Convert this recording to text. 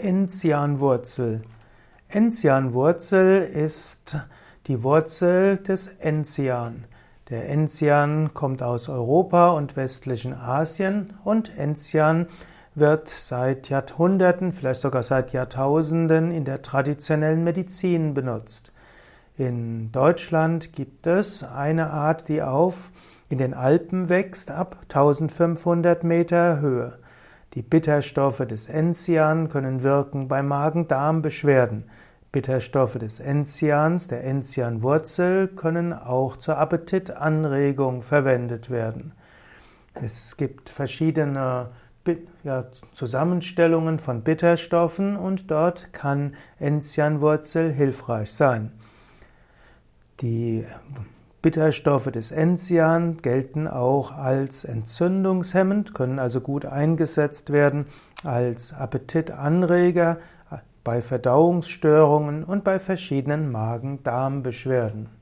Enzianwurzel. Enzianwurzel ist die Wurzel des Enzian. Der Enzian kommt aus Europa und westlichen Asien und Enzian wird seit Jahrhunderten, vielleicht sogar seit Jahrtausenden in der traditionellen Medizin benutzt. In Deutschland gibt es eine Art, die auf in den Alpen wächst ab 1500 Meter Höhe. Die Bitterstoffe des Enzian können wirken bei Magen-Darm-Beschwerden. Bitterstoffe des Enzians, der Enzianwurzel, können auch zur Appetitanregung verwendet werden. Es gibt verschiedene ja, Zusammenstellungen von Bitterstoffen und dort kann Enzianwurzel hilfreich sein. Die Bitterstoffe des Enzian gelten auch als entzündungshemmend, können also gut eingesetzt werden als Appetitanreger bei Verdauungsstörungen und bei verschiedenen Magen-Darm-Beschwerden.